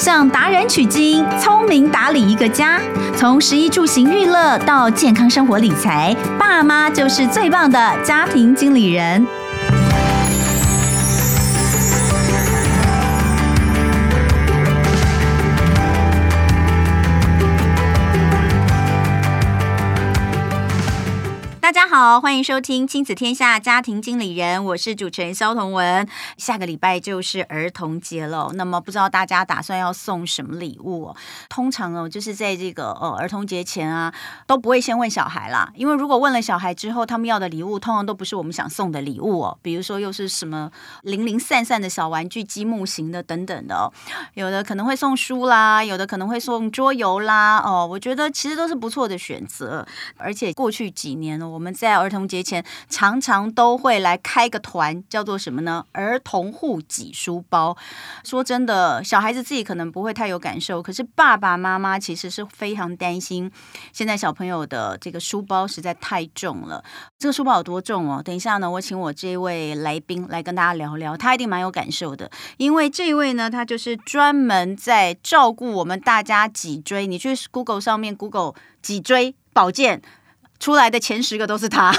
向达人取经，聪明打理一个家。从食衣住行娱乐到健康生活理财，爸妈就是最棒的家庭经理人。好，欢迎收听《亲子天下家庭经理人》，我是主持人萧彤文。下个礼拜就是儿童节了，那么不知道大家打算要送什么礼物？通常哦，就是在这个呃儿童节前啊，都不会先问小孩啦，因为如果问了小孩之后，他们要的礼物通常都不是我们想送的礼物哦，比如说又是什么零零散散的小玩具、积木型的等等的，有的可能会送书啦，有的可能会送桌游啦，哦，我觉得其实都是不错的选择，而且过去几年呢，我们在儿童节前常常都会来开个团，叫做什么呢？儿童护脊书包。说真的，小孩子自己可能不会太有感受，可是爸爸妈妈其实是非常担心。现在小朋友的这个书包实在太重了。这个书包有多重哦？等一下呢，我请我这位来宾来跟大家聊聊，他一定蛮有感受的。因为这位呢，他就是专门在照顾我们大家脊椎。你去 Google 上面 Google 脊椎保健。出来的前十个都是他。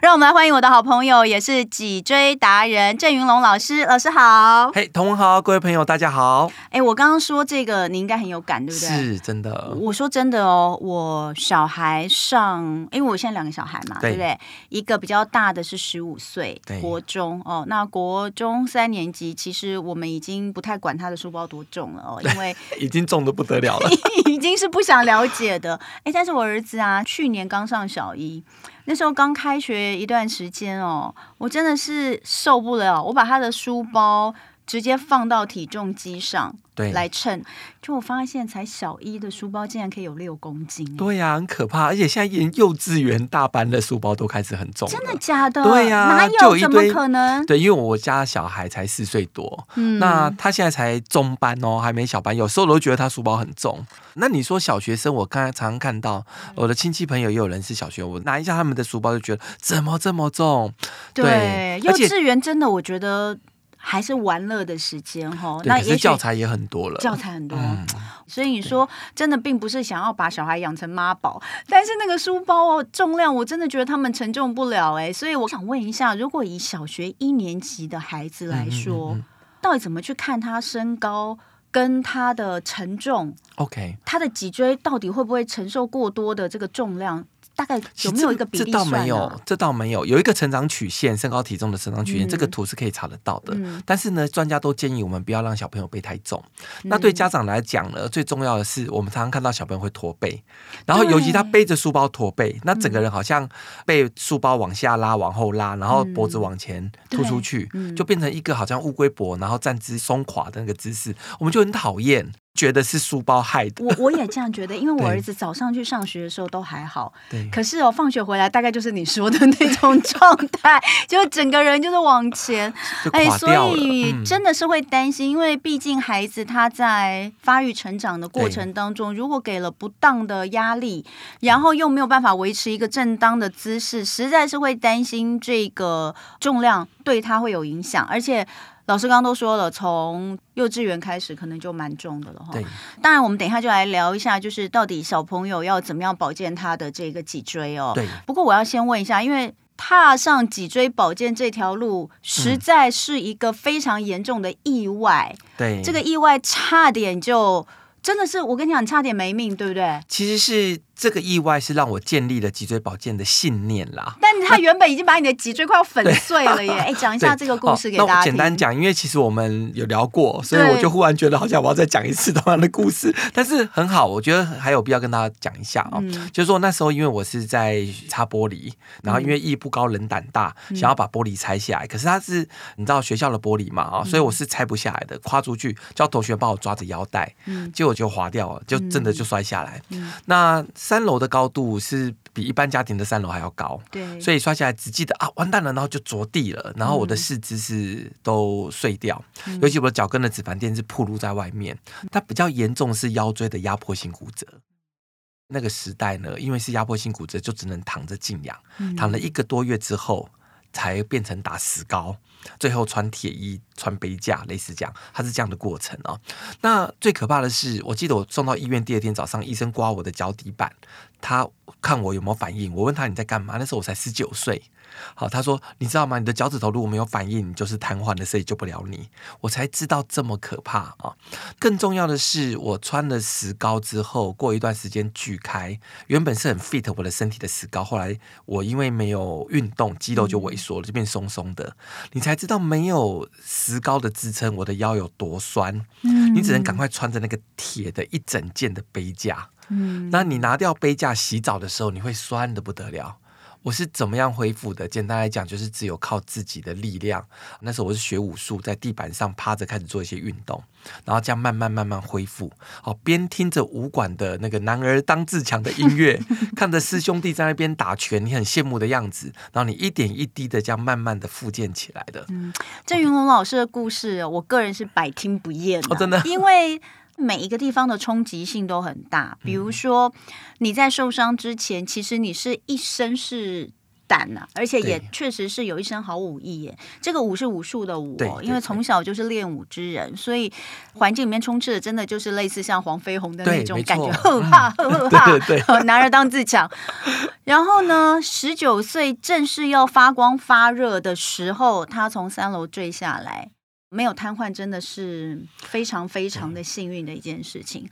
让我们来欢迎我的好朋友，也是脊椎达人郑云龙老师。老师好，嘿，同文好，各位朋友大家好。哎，我刚刚说这个，你应该很有感，对不对？是真的。我说真的哦，我小孩上，因为我现在两个小孩嘛，对，对不对？一个比较大的是十五岁，国中哦。那国中三年级，其实我们已经不太管他的书包多重了哦，因为 已经重的不得了了，已经是不想了解的。哎，但是我儿子啊，去年刚上小一。那时候刚开学一段时间哦，我真的是受不了，我把他的书包直接放到体重机上。对，来称，就我发现才小一的书包竟然可以有六公斤。对呀、啊，很可怕，而且现在连幼稚园大班的书包都开始很重。真的假的？对呀、啊，哪有？怎么可能？对，因为我家小孩才四岁多，嗯，那他现在才中班哦，还没小班。有时候我都觉得他书包很重。那你说小学生，我刚才常常看到我的亲戚朋友也有人是小学，我拿一下他们的书包就觉得怎么这么重？对，对幼稚园真的我觉得。还是玩乐的时间哈，那也教材也很多了，教材很多，嗯、所以你说真的并不是想要把小孩养成妈宝，但是那个书包重量我真的觉得他们承重不了哎，所以我想问一下，如果以小学一年级的孩子来说，嗯嗯嗯、到底怎么去看他身高跟他的承重？OK，他的脊椎到底会不会承受过多的这个重量？大概有没有一个比例算？这倒没有，这倒没有，有一个成长曲线，身高体重的成长曲线，嗯、这个图是可以查得到的。嗯、但是呢，专家都建议我们不要让小朋友背太重。嗯、那对家长来讲呢，最重要的是，我们常常看到小朋友会驼背，然后尤其他背着书包驼背，那整个人好像被书包往下拉、往后拉，然后脖子往前突出去，嗯、就变成一个好像乌龟脖，然后站姿松垮的那个姿势，我们就很讨厌。觉得是书包害的，我我也这样觉得，因为我儿子早上去上学的时候都还好，对。可是哦，放学回来大概就是你说的那种状态，就整个人就是往前，哎，所以真的是会担心，因为毕竟孩子他在发育成长的过程当中，如果给了不当的压力，然后又没有办法维持一个正当的姿势，实在是会担心这个重量对他会有影响，而且。老师刚刚都说了，从幼稚园开始可能就蛮重的了哈。对，当然我们等一下就来聊一下，就是到底小朋友要怎么样保健他的这个脊椎哦。对。不过我要先问一下，因为踏上脊椎保健这条路，实在是一个非常严重的意外。对。这个意外差点就真的是，我跟你讲，差点没命，对不对？其实是。这个意外是让我建立了脊椎保健的信念啦。但他原本已经把你的脊椎快要粉碎了耶！哎，讲一下这个故事给大家听。那我简单讲，因为其实我们有聊过，所以我就忽然觉得好像我要再讲一次同样的故事。但是很好，我觉得还有必要跟大家讲一下哦。就是说那时候因为我是在擦玻璃，然后因为艺不高人胆大，想要把玻璃拆下来，可是它是你知道学校的玻璃嘛啊，所以我是拆不下来的。跨出去叫同学帮我抓着腰带，结果就滑掉了，就真的就摔下来。那三楼的高度是比一般家庭的三楼还要高，对，所以摔下来只记得啊，完蛋了，然后就着地了，然后我的四肢是都碎掉，嗯、尤其我的脚跟的指环垫是暴露在外面。它比较严重是腰椎的压迫性骨折。那个时代呢，因为是压迫性骨折，就只能躺着静养，嗯、躺了一个多月之后才变成打石膏。最后穿铁衣、穿背架，类似这样，它是这样的过程哦。那最可怕的是，我记得我送到医院第二天早上，医生刮我的脚底板，他看我有没有反应。我问他你在干嘛？那时候我才十九岁。好，他说：“你知道吗？你的脚趾头如果没有反应，你就是瘫痪的，所以救不了你。”我才知道这么可怕啊！更重要的是，我穿了石膏之后，过一段时间锯开，原本是很 fit 我的身体的石膏，后来我因为没有运动，肌肉就萎缩了，就变松松的。你才知道没有石膏的支撑，我的腰有多酸。嗯，你只能赶快穿着那个铁的一整件的杯架。嗯，那你拿掉杯架洗澡的时候，你会酸的不得了。我是怎么样恢复的？简单来讲，就是只有靠自己的力量。那时候我是学武术，在地板上趴着开始做一些运动，然后这样慢慢慢慢恢复。好，边听着武馆的那个“男儿当自强”的音乐，看着师兄弟在那边打拳，你很羡慕的样子，然后你一点一滴的这样慢慢的复健起来的。嗯，这云龙老师的故事，我个人是百听不厌的，哦，真的，因为。每一个地方的冲击性都很大，比如说你在受伤之前，其实你是一身是胆呐、啊，而且也确实是有一身好武艺耶。这个武是武术的武，因为从小就是练武之人，所以环境里面充斥的真的就是类似像黄飞鸿的那种感觉，呵哈 呵哈，对对，男儿 当自强。然后呢，十九岁正是要发光发热的时候，他从三楼坠下来。没有瘫痪，真的是非常非常的幸运的一件事情。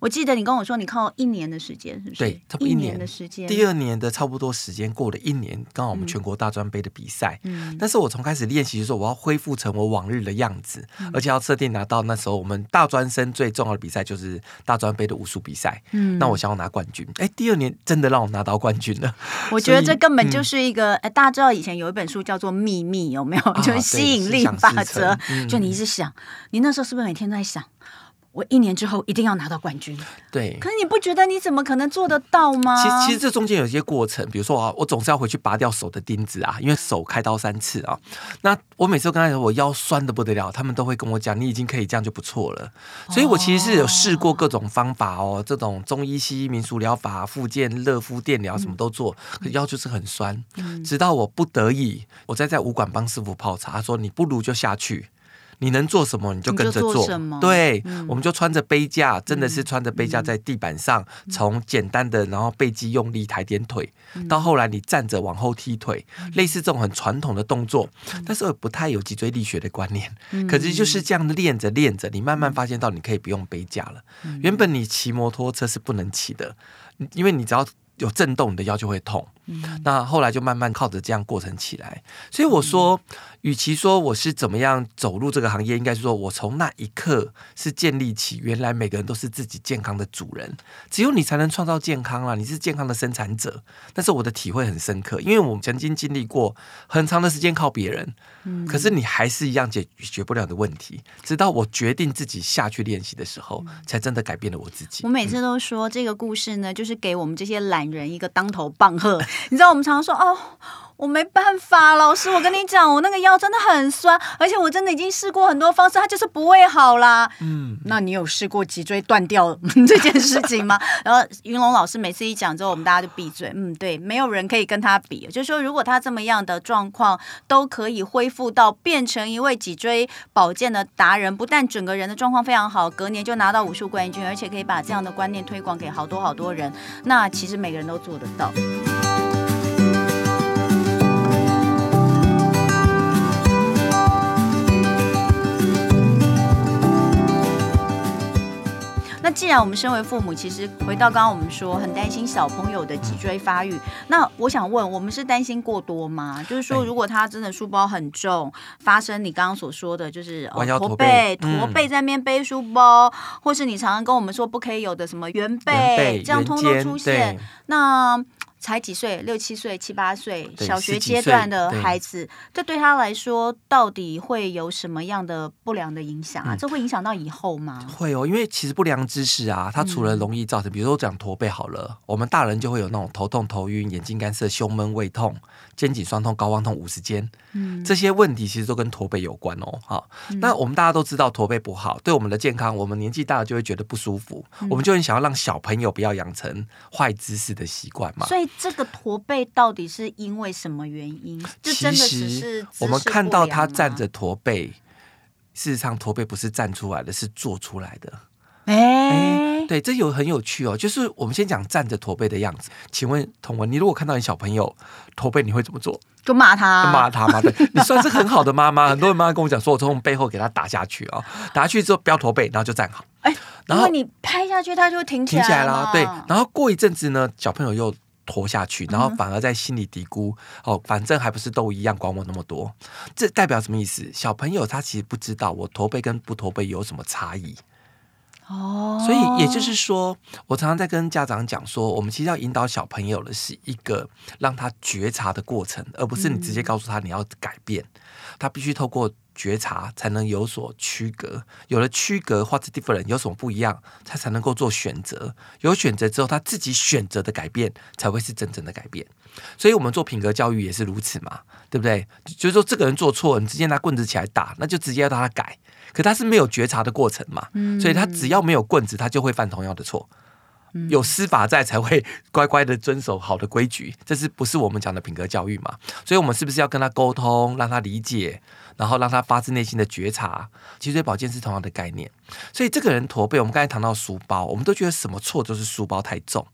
我记得你跟我说，你靠一年的时间，是不是？对，差不多一年，的时间。第二年的差不多时间过了一年，刚好我们全国大专杯的比赛。嗯，但是我从开始练习的时候，我要恢复成我往日的样子，嗯、而且要设定拿到那时候我们大专生最重要的比赛就是大专杯的武术比赛。嗯，那我想要拿冠军。哎，第二年真的让我拿到冠军了。我觉得这根本就是一个，哎、嗯，大家知道以前有一本书叫做《秘密》，有没有？啊、就是吸引力法则。嗯、就你一直想，你那时候是不是每天都在想？我一年之后一定要拿到冠军。对，可是你不觉得你怎么可能做得到吗？其实，其实这中间有一些过程，比如说啊，我总是要回去拔掉手的钉子啊，因为手开刀三次啊。那我每次都跟他说我腰酸的不得了，他们都会跟我讲，你已经可以这样就不错了。所以我其实是有试过各种方法哦，这种中医、西医、民俗疗法、复健、热敷、电疗，什么都做，可腰就是很酸。直到我不得已，我再在武馆帮师傅泡茶，他说你不如就下去。你能做什么，你就跟着做。做。对，嗯、我们就穿着杯架，真的是穿着杯架在地板上，从、嗯、简单的，然后背肌用力抬点腿，嗯、到后来你站着往后踢腿，嗯、类似这种很传统的动作，嗯、但是我不太有脊椎力学的观念。嗯、可是就是这样练着练着，你慢慢发现到你可以不用背架了。嗯、原本你骑摩托车是不能骑的，因为你只要有震动，你的腰就会痛。嗯、那后来就慢慢靠着这样过程起来。所以我说。嗯与其说我是怎么样走入这个行业，应该是说我从那一刻是建立起原来每个人都是自己健康的主人，只有你才能创造健康啊！你是健康的生产者。但是我的体会很深刻，因为我们曾经经历过很长的时间靠别人，嗯，可是你还是一样解决不了的问题。直到我决定自己下去练习的时候，才真的改变了我自己。我每次都说这个故事呢，就是给我们这些懒人一个当头棒喝。你知道我们常常说哦。我没办法，老师，我跟你讲，我那个腰真的很酸，而且我真的已经试过很多方式，它就是不会好啦。嗯，那你有试过脊椎断掉 这件事情吗？然后云龙老师每次一讲之后，我们大家就闭嘴。嗯，对，没有人可以跟他比。就是说，如果他这么样的状况都可以恢复到变成一位脊椎保健的达人，不但整个人的状况非常好，隔年就拿到武术冠军，而且可以把这样的观念推广给好多好多人，那其实每个人都做得到。既然我们身为父母，其实回到刚刚我们说很担心小朋友的脊椎发育，那我想问，我们是担心过多吗？就是说，如果他真的书包很重，发生你刚刚所说的就是驼背、驼背在那边背书包，嗯、或是你常常跟我们说不可以有的什么圆背这样通通出现，那。才几岁，六七岁、七八岁，小学阶段的孩子，这对他来说到底会有什么样的不良的影响啊？嗯、这会影响到以后吗？会哦，因为其实不良知识啊，它除了容易造成，嗯、比如说讲驼背好了，我们大人就会有那种头痛、头晕、眼睛干涩、胸闷、胃痛、肩颈酸痛、高光痛、五十肩，嗯，这些问题其实都跟驼背有关哦。好，嗯、那我们大家都知道驼背不好，对我们的健康，我们年纪大了就会觉得不舒服，嗯、我们就很想要让小朋友不要养成坏姿势的习惯嘛。所以这个驼背到底是因为什么原因？就真的只是我们看到他站着驼背，事实上驼背不是站出来的，是做出来的。哎、欸，对，这有很有趣哦。就是我们先讲站着驼背的样子。请问童文，你如果看到你小朋友驼背，你会怎么做？就骂他，骂他嘛？对，你算是很好的妈妈。很多人妈妈跟我讲说，我从背后给他打下去啊，打下去之后不要驼背，然后就站好。哎、欸，然后你拍下去，他就停起来，停起来了。对，然后过一阵子呢，小朋友又驼下去，然后反而在心里嘀咕：哦，反正还不是都一样，管我那么多。这代表什么意思？小朋友他其实不知道我驼背跟不驼背有什么差异。哦，所以也就是说，我常常在跟家长讲说，我们其实要引导小朋友的是一个让他觉察的过程，而不是你直接告诉他你要改变，他必须透过觉察才能有所区隔，有了区隔或者 different 有什么不一样，他才能够做选择，有选择之后，他自己选择的改变才会是真正的改变。所以我们做品格教育也是如此嘛，对不对？就是说这个人做错，你直接拿棍子起来打，那就直接要让他改。可他是没有觉察的过程嘛，所以他只要没有棍子，他就会犯同样的错。有司法在才会 乖乖的遵守好的规矩，这是不是我们讲的品格教育嘛？所以我们是不是要跟他沟通，让他理解？然后让他发自内心的觉察，脊椎保健是同样的概念。所以这个人驼背，我们刚才谈到书包，我们都觉得什么错都是书包太重。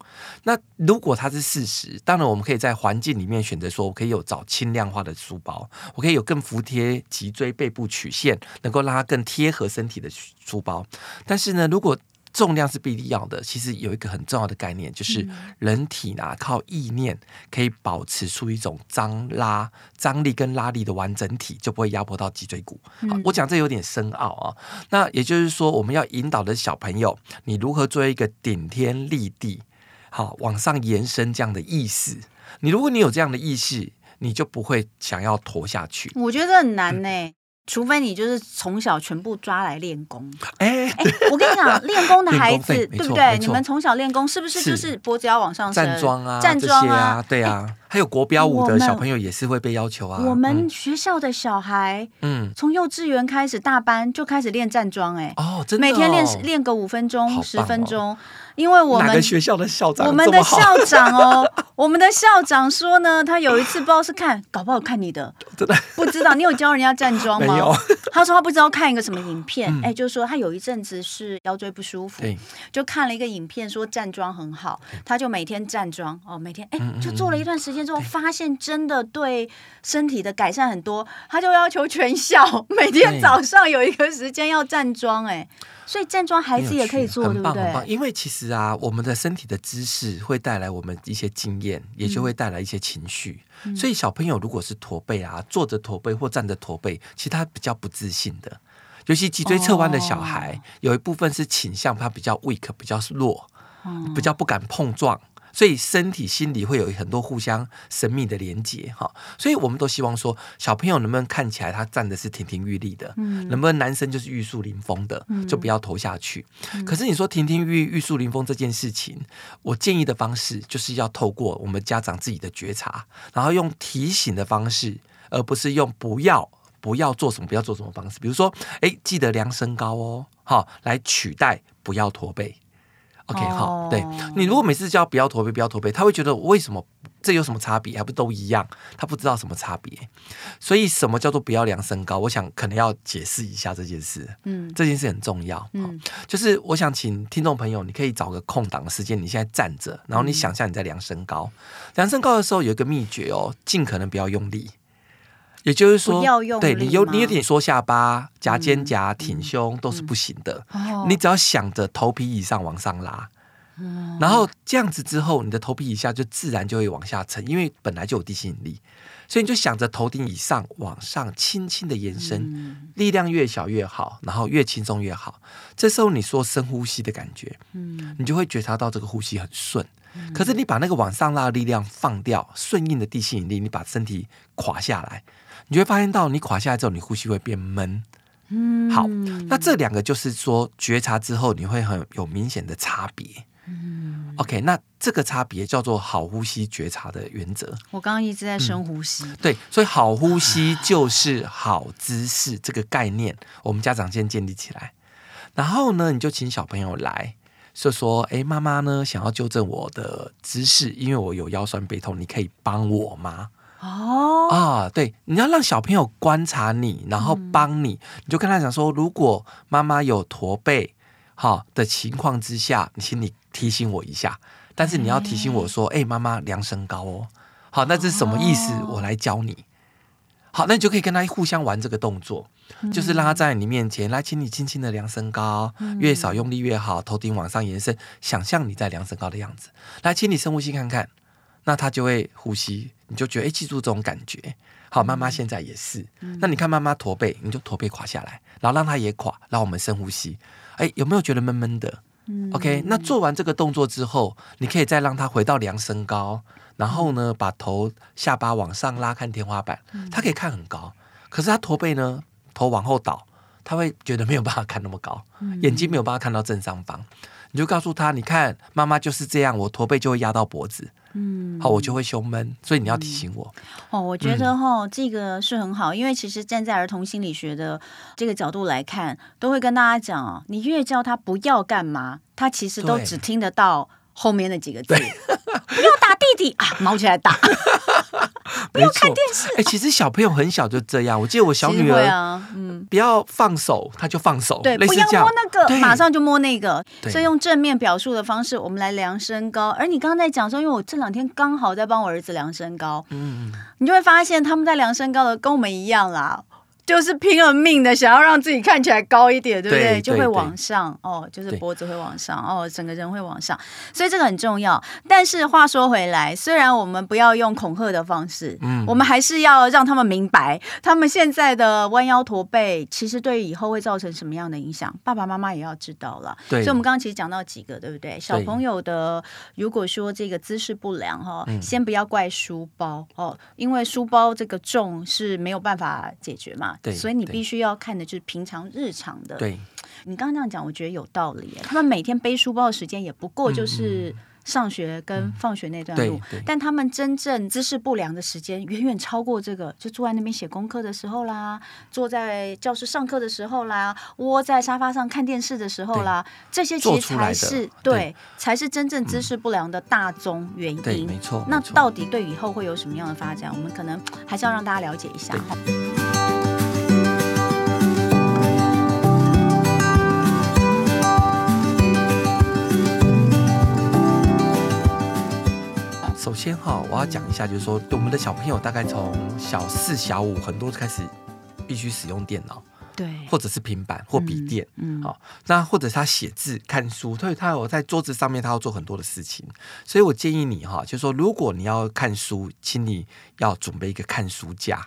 那如果它是事实，当然我们可以在环境里面选择说，我可以有找轻量化的书包，我可以有更服帖脊椎背部曲线，能够让它更贴合身体的书包。但是呢，如果重量是必要的，其实有一个很重要的概念，就是人体呢靠意念可以保持出一种张拉张力跟拉力的完整体，就不会压迫到脊椎骨。好，我讲这有点深奥啊。那也就是说，我们要引导的小朋友，你如何做一个顶天立地，好往上延伸这样的意识。你如果你有这样的意识，你就不会想要拖下去。我觉得很难呢、欸。除非你就是从小全部抓来练功，哎哎，我跟你讲，练功的孩子，对不对？你们从小练功，是不是就是脖子要往上升？站桩啊，站桩啊，对啊。还有国标舞的小朋友也是会被要求啊。我们学校的小孩，嗯，从幼稚园开始，大班就开始练站桩，哎，哦，真的，每天练练个五分钟、十分钟。因为我们哪个学校的校长，我们的校长哦，我们的校长说呢，他有一次不知道是看，搞不好看你的，真的？不知道。你有教人家站桩吗？他说他不知道看一个什么影片，哎、嗯，就是说他有一阵子是腰椎不舒服，就看了一个影片，说站桩很好，他就每天站桩哦，每天哎，就做了一段时间之后，发现真的对身体的改善很多，他就要求全校 每天早上有一个时间要站桩，哎。所以站桩孩子也可以做，很棒对不对？很棒，因为其实啊，我们的身体的姿势会带来我们一些经验，也就会带来一些情绪。嗯、所以小朋友如果是驼背啊，坐着驼背或站着驼背，其实他比较不自信的。尤其脊椎侧弯的小孩，哦、有一部分是倾向他比较 weak，比较弱，嗯、比较不敢碰撞。所以身体、心理会有很多互相神秘的连接，哈。所以我们都希望说，小朋友能不能看起来他站的是亭亭玉立的，嗯，能不能男生就是玉树临风的，就不要投下去。嗯、可是你说亭亭玉玉树临风这件事情，我建议的方式就是要透过我们家长自己的觉察，然后用提醒的方式，而不是用不要不要做什么不要做什么方式。比如说，哎，记得量身高哦，好，来取代不要驼背。OK，好，对，你如果每次叫不要驼背，不要驼背，他会觉得为什么这有什么差别？还不都一样？他不知道什么差别。所以什么叫做不要量身高？我想可能要解释一下这件事。嗯，这件事很重要。嗯，就是我想请听众朋友，你可以找个空档的时间，你现在站着，然后你想象你在量身高。量身高的时候有一个秘诀哦，尽可能不要用力。也就是说，对你有你有点缩下巴、夹肩胛、挺胸都是不行的。你只要想着头皮以上往上拉，然后这样子之后，你的头皮以下就自然就会往下沉，因为本来就有地心引力，所以你就想着头顶以上往上轻轻的延伸，力量越小越好，然后越轻松越好。这时候你说深呼吸的感觉，你就会觉察到这个呼吸很顺。可是你把那个往上拉的力量放掉，顺应的地心引力，你把身体垮下来。你就会发现到，你垮下来之后，你呼吸会变闷。嗯，好，那这两个就是说觉察之后，你会很有明显的差别。嗯，OK，那这个差别叫做好呼吸觉察的原则。我刚刚一直在深呼吸。嗯，对，所以好呼吸就是好姿势，这个概念，我们家长先建立起来。然后呢，你就请小朋友来就说：“哎，妈妈呢，想要纠正我的姿势，因为我有腰酸背痛，你可以帮我吗？”哦啊，对，你要让小朋友观察你，然后帮你，嗯、你就跟他讲说：“如果妈妈有驼背好的情况之下，你请你提醒我一下。但是你要提醒我说：‘哎，妈妈量身高哦。’好，那这是什么意思？哦、我来教你。好，那你就可以跟他互相玩这个动作。”就是让他站在你面前，来，请你轻轻的量身高，越少用力越好，头顶往上延伸，想象你在量身高的样子。来，请你深呼吸看看，那他就会呼吸，你就觉得哎，记住这种感觉。好，妈妈现在也是。那你看妈妈驼背，你就驼背垮下来，然后让他也垮，让我们深呼吸。哎，有没有觉得闷闷的？OK，那做完这个动作之后，你可以再让他回到量身高，然后呢，把头下巴往上拉，看天花板，他可以看很高，可是他驼背呢？头往后倒，他会觉得没有办法看那么高，嗯、眼睛没有办法看到正上方。你就告诉他，你看妈妈就是这样，我驼背就会压到脖子，嗯，好，我就会胸闷，所以你要提醒我。嗯、哦，我觉得哈、这个是很好，因为其实站在儿童心理学的这个角度来看，都会跟大家讲哦，你越叫他不要干嘛，他其实都只听得到后面那几个字，不要打弟弟啊，毛起来打。不要看电视。哎、欸，其实小朋友很小就这样。我记得我小女儿，啊，嗯，不要放手，他就放手。对，不要摸那个，对马上就摸那个。所以用正面表述的方式，我们来量身高。而你刚刚在讲说，因为我这两天刚好在帮我儿子量身高，嗯，你就会发现他们在量身高的跟我们一样啦。就是拼了命的想要让自己看起来高一点，对不对？对，就会往上哦，就是脖子会往上哦，整个人会往上，所以这个很重要。但是话说回来，虽然我们不要用恐吓的方式，嗯，我们还是要让他们明白，他们现在的弯腰驼背，其实对以后会造成什么样的影响，爸爸妈妈也要知道了。对，所以我们刚刚其实讲到几个，对不对？小朋友的如果说这个姿势不良哈，对先不要怪书包哦，因为书包这个重是没有办法解决嘛。对，所以你必须要看的就是平常日常的。对，你刚刚那样讲，我觉得有道理。他们每天背书包的时间也不过就是上学跟放学那段路，但他们真正姿势不良的时间远远超过这个。就坐在那边写功课的时候啦，坐在教室上课的时候啦，窝在沙发上看电视的时候啦，这些其实才是对，才是真正姿势不良的大宗原因。对，没错。那到底对以后会有什么样的发展？我们可能还是要让大家了解一下哈。先哈，我要讲一下，就是说，我们的小朋友大概从小四、小五，很多开始必须使用电脑，对，或者是平板或笔电，嗯，好，那或者他写字、看书，所以他有在桌子上面，他要做很多的事情，所以我建议你哈，就是说，如果你要看书，请你要准备一个看书架。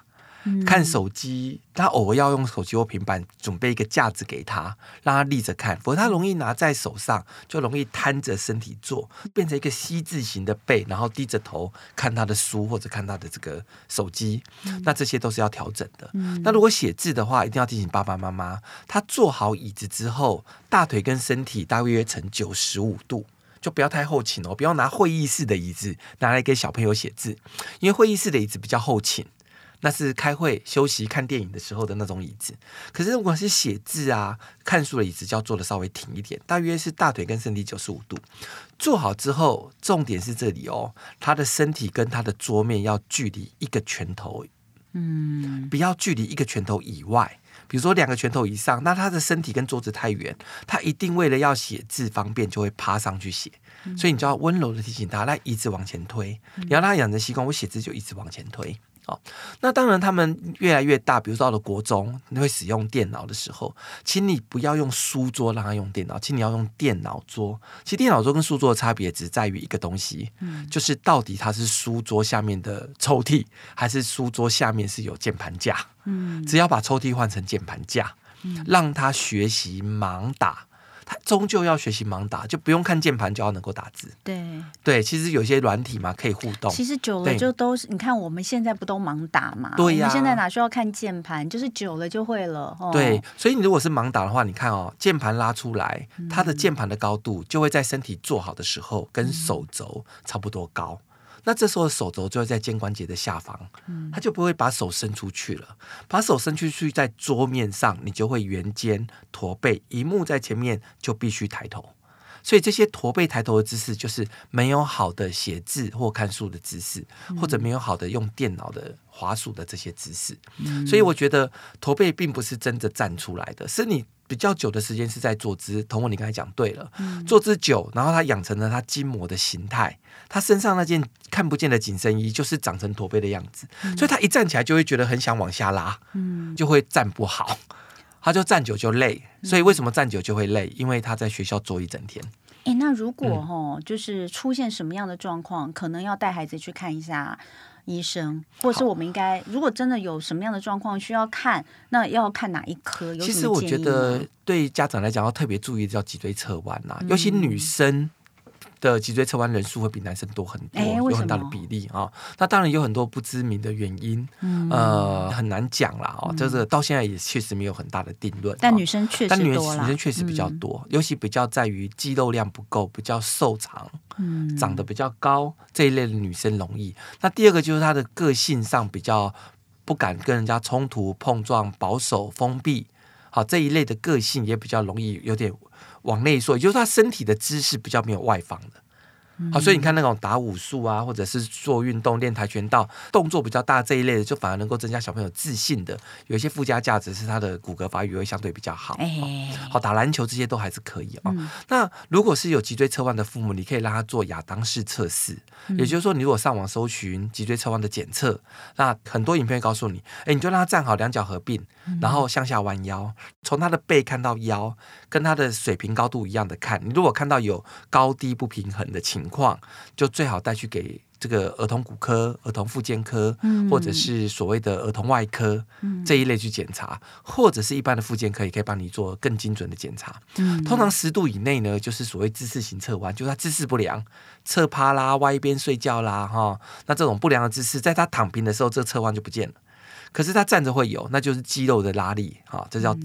看手机，他偶尔要用手机或平板，准备一个架子给他，让他立着看。否则他容易拿在手上，就容易瘫着身体坐，变成一个 C 字形的背，然后低着头看他的书或者看他的这个手机。那这些都是要调整的。那如果写字的话，一定要提醒爸爸妈妈，他坐好椅子之后，大腿跟身体大约成九十五度，就不要太后倾哦，不要拿会议室的椅子拿来给小朋友写字，因为会议室的椅子比较后倾。那是开会、休息、看电影的时候的那种椅子。可是如果是写字啊、看书的椅子，就要坐的稍微挺一点，大约是大腿跟身体九十五度。坐好之后，重点是这里哦，他的身体跟他的桌面要距离一个拳头，嗯，不要距离一个拳头以外。比如说两个拳头以上，那他的身体跟桌子太远，他一定为了要写字方便，就会趴上去写。所以你就要温柔的提醒他，来椅子往前推，你要让他养成习惯，我写字就一直往前推。那当然，他们越来越大，比如说到了国中，你会使用电脑的时候，请你不要用书桌让他用电脑，请你要用电脑桌。其实电脑桌跟书桌的差别只在于一个东西，嗯，就是到底它是书桌下面的抽屉，还是书桌下面是有键盘架。嗯，只要把抽屉换成键盘架，让他学习盲打。他终究要学习盲打，就不用看键盘就要能够打字。对对，其实有些软体嘛可以互动。其实久了就都是，你看我们现在不都盲打嘛？对呀、啊。现在哪需要看键盘？就是久了就会了。哦、对，所以你如果是盲打的话，你看哦，键盘拉出来，它的键盘的高度就会在身体做好的时候跟手肘差不多高。那这时候手肘就会在肩关节的下方，他就不会把手伸出去了。把手伸出去，在桌面上，你就会圆肩驼背，一幕在前面就必须抬头。所以这些驼背抬头的姿势，就是没有好的写字或看书的姿势，或者没有好的用电脑的滑鼠的这些姿势。所以我觉得驼背并不是真的站出来的，是你比较久的时间是在坐姿。同我你刚才讲对了，坐姿久，然后他养成了他筋膜的形态，他身上那件看不见的紧身衣就是长成驼背的样子，所以他一站起来就会觉得很想往下拉，就会站不好。他就站久就累，所以为什么站久就会累？因为他在学校坐一整天。那如果哈，就是出现什么样的状况，可能要带孩子去看一下医生，或者是我们应该，如果真的有什么样的状况需要看，那要看哪一科？其实我觉得对家长来讲要特别注意叫脊椎侧弯呐，尤其女生。的脊椎侧弯人数会比男生多很多，有很大的比例啊、哦。那当然有很多不知名的原因，嗯、呃，很难讲啦。哦，嗯、这个到现在也确实没有很大的定论。但女生确实，但女生女生确实比较多，嗯、尤其比较在于肌肉量不够，比较瘦长，嗯，长得比较高这一类的女生容易。那第二个就是她的个性上比较不敢跟人家冲突、碰撞、保守、封闭，好这一类的个性也比较容易有点。往内缩，也就是他身体的姿势比较没有外放的。好，所以你看那种打武术啊，或者是做运动、练跆拳道，动作比较大这一类的，就反而能够增加小朋友自信的。有一些附加价值是他的骨骼发育会相对比较好。好，打篮球这些都还是可以哦。那如果是有脊椎侧弯的父母，你可以让他做亚当式测试，也就是说，你如果上网搜寻脊椎侧弯的检测，那很多影片会告诉你，哎，你就让他站好，两脚合并，然后向下弯腰，从他的背看到腰，跟他的水平高度一样的看。你如果看到有高低不平衡的情况，况就最好带去给这个儿童骨科、儿童复健科，嗯、或者是所谓的儿童外科、嗯、这一类去检查，或者是一般的复健科也可以帮你做更精准的检查。嗯、通常十度以内呢，就是所谓姿势型侧弯，就是他姿势不良，侧趴啦、歪一边睡觉啦，哈，那这种不良的姿势，在他躺平的时候，这侧弯就不见了。可是他站着会有，那就是肌肉的拉力，哈，这叫。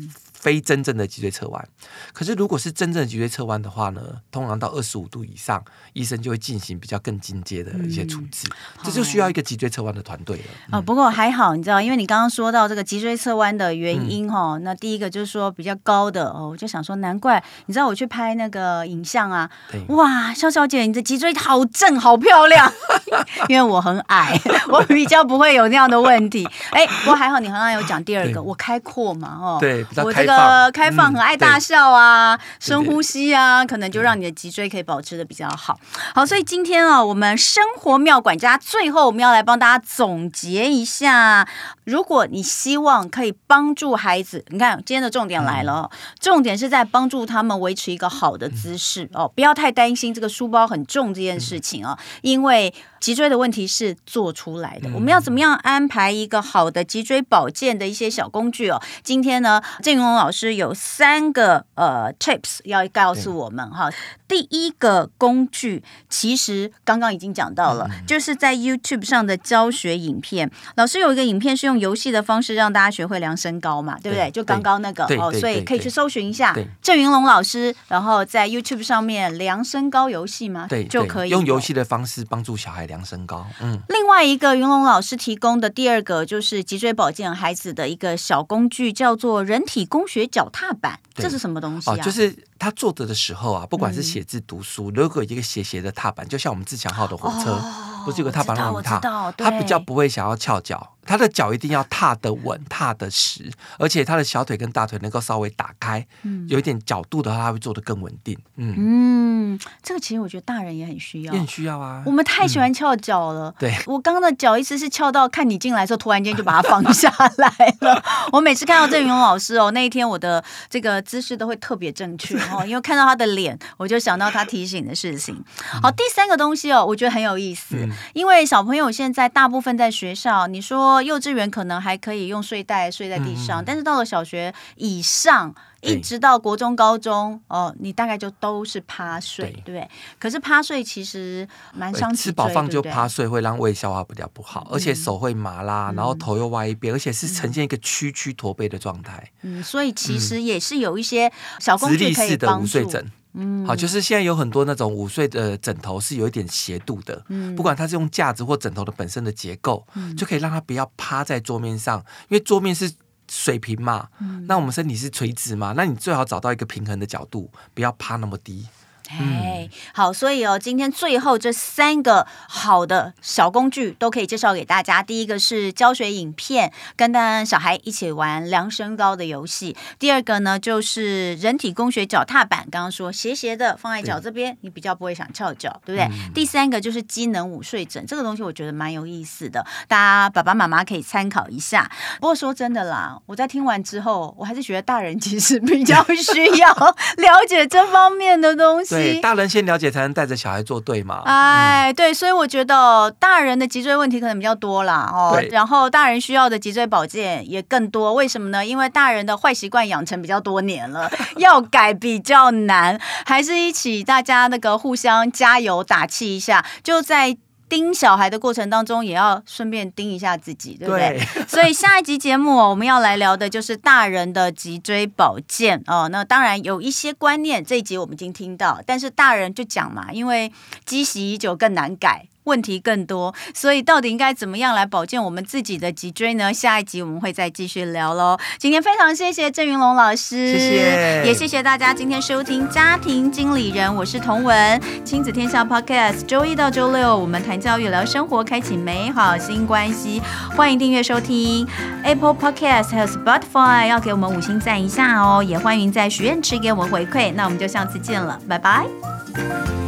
非真正的脊椎侧弯，可是如果是真正的脊椎侧弯的话呢，通常到二十五度以上，医生就会进行比较更进阶的一些处置，嗯、这就需要一个脊椎侧弯的团队了。哦，不过还好，你知道，因为你刚刚说到这个脊椎侧弯的原因哈，嗯、那第一个就是说比较高的哦，我就想说难怪，你知道我去拍那个影像啊，哇，肖小姐，你的脊椎好正，好漂亮，因为我很矮，我比较不会有那样的问题。哎，不过还好，你刚刚有讲第二个，我开阔嘛，哦，对，比较开。呃，开放很爱大笑啊，嗯、深呼吸啊，可能就让你的脊椎可以保持的比较好。好，所以今天啊，我们生活妙管家最后我们要来帮大家总结一下，如果你希望可以帮助孩子，你看今天的重点来了，嗯、重点是在帮助他们维持一个好的姿势、嗯、哦，不要太担心这个书包很重这件事情啊，嗯、因为。脊椎的问题是做出来的，我们要怎么样安排一个好的脊椎保健的一些小工具哦？今天呢，郑云龙老师有三个呃 tips 要告诉我们哈。第一个工具其实刚刚已经讲到了，就是在 YouTube 上的教学影片。老师有一个影片是用游戏的方式让大家学会量身高嘛，对不对？就刚刚那个哦，所以可以去搜寻一下郑云龙老师，然后在 YouTube 上面量身高游戏嘛，对，就可以用游戏的方式帮助小孩量。量身高，嗯，另外一个云龙老师提供的第二个就是脊椎保健孩子的一个小工具，叫做人体工学脚踏板，这是什么东西啊？哦、就是他坐着的时候啊，不管是写字、读书，嗯、如果有一个斜斜的踏板，就像我们自强号的火车，哦、不是有个踏板让你踏，他比较不会想要翘脚。他的脚一定要踏得稳、踏得实，而且他的小腿跟大腿能够稍微打开，嗯、有一点角度的话，他会做得更稳定。嗯嗯，这个其实我觉得大人也很需要，也很需要啊。我们太喜欢翘脚了。嗯、对，我刚刚的脚一直是翘到看你进来的时候，突然间就把它放下来了。我每次看到郑云龙老师哦，那一天我的这个姿势都会特别正确哦，因为看到他的脸，我就想到他提醒的事情。好，第三个东西哦，我觉得很有意思，嗯、因为小朋友现在大部分在学校，你说。幼稚园可能还可以用睡袋睡在地上，嗯、但是到了小学以上，一直到国中、高中，哦，你大概就都是趴睡，对。可是趴睡其实蛮伤。吃饱饭就趴睡会让胃消化比较不好，而且手会麻啦，嗯、然后头又歪一边，而且是呈现一个屈曲驼背的状态。嗯，所以其实也是有一些小工具可以帮助。嗯，好，就是现在有很多那种午睡的枕头是有一点斜度的，嗯，不管它是用架子或枕头的本身的结构，嗯，就可以让它不要趴在桌面上，因为桌面是水平嘛，嗯，那我们身体是垂直嘛，那你最好找到一个平衡的角度，不要趴那么低。哎，好，所以哦，今天最后这三个好的小工具都可以介绍给大家。第一个是教学影片，跟大小孩一起玩量身高的游戏；第二个呢，就是人体工学脚踏板，刚刚说斜斜的放在脚这边，你比较不会想翘脚，对不对？嗯、第三个就是机能午睡枕，这个东西我觉得蛮有意思的，大家爸爸妈妈可以参考一下。不过说真的啦，我在听完之后，我还是觉得大人其实比较需要了解这方面的东西。对，大人先了解才能带着小孩做对嘛。哎，对，所以我觉得大人的脊椎问题可能比较多啦哦。对。然后大人需要的脊椎保健也更多，为什么呢？因为大人的坏习惯养成比较多年了，要改比较难。还是一起大家那个互相加油打气一下，就在。盯小孩的过程当中，也要顺便盯一下自己，对不对？对。所以下一集节目我们要来聊的就是大人的脊椎保健哦。那当然有一些观念，这一集我们已经听到，但是大人就讲嘛，因为积习已久更难改。问题更多，所以到底应该怎么样来保健我们自己的脊椎呢？下一集我们会再继续聊喽。今天非常谢谢郑云龙老师，谢谢，也谢谢大家今天收听家庭经理人，我是童文，亲子天下 Podcast，周一到周六我们谈教育、聊生活，开启美好新关系。欢迎订阅收听 Apple Podcast 还有 Spotify，要给我们五星赞一下哦。也欢迎在许愿池给我们回馈。那我们就下次见了，拜拜。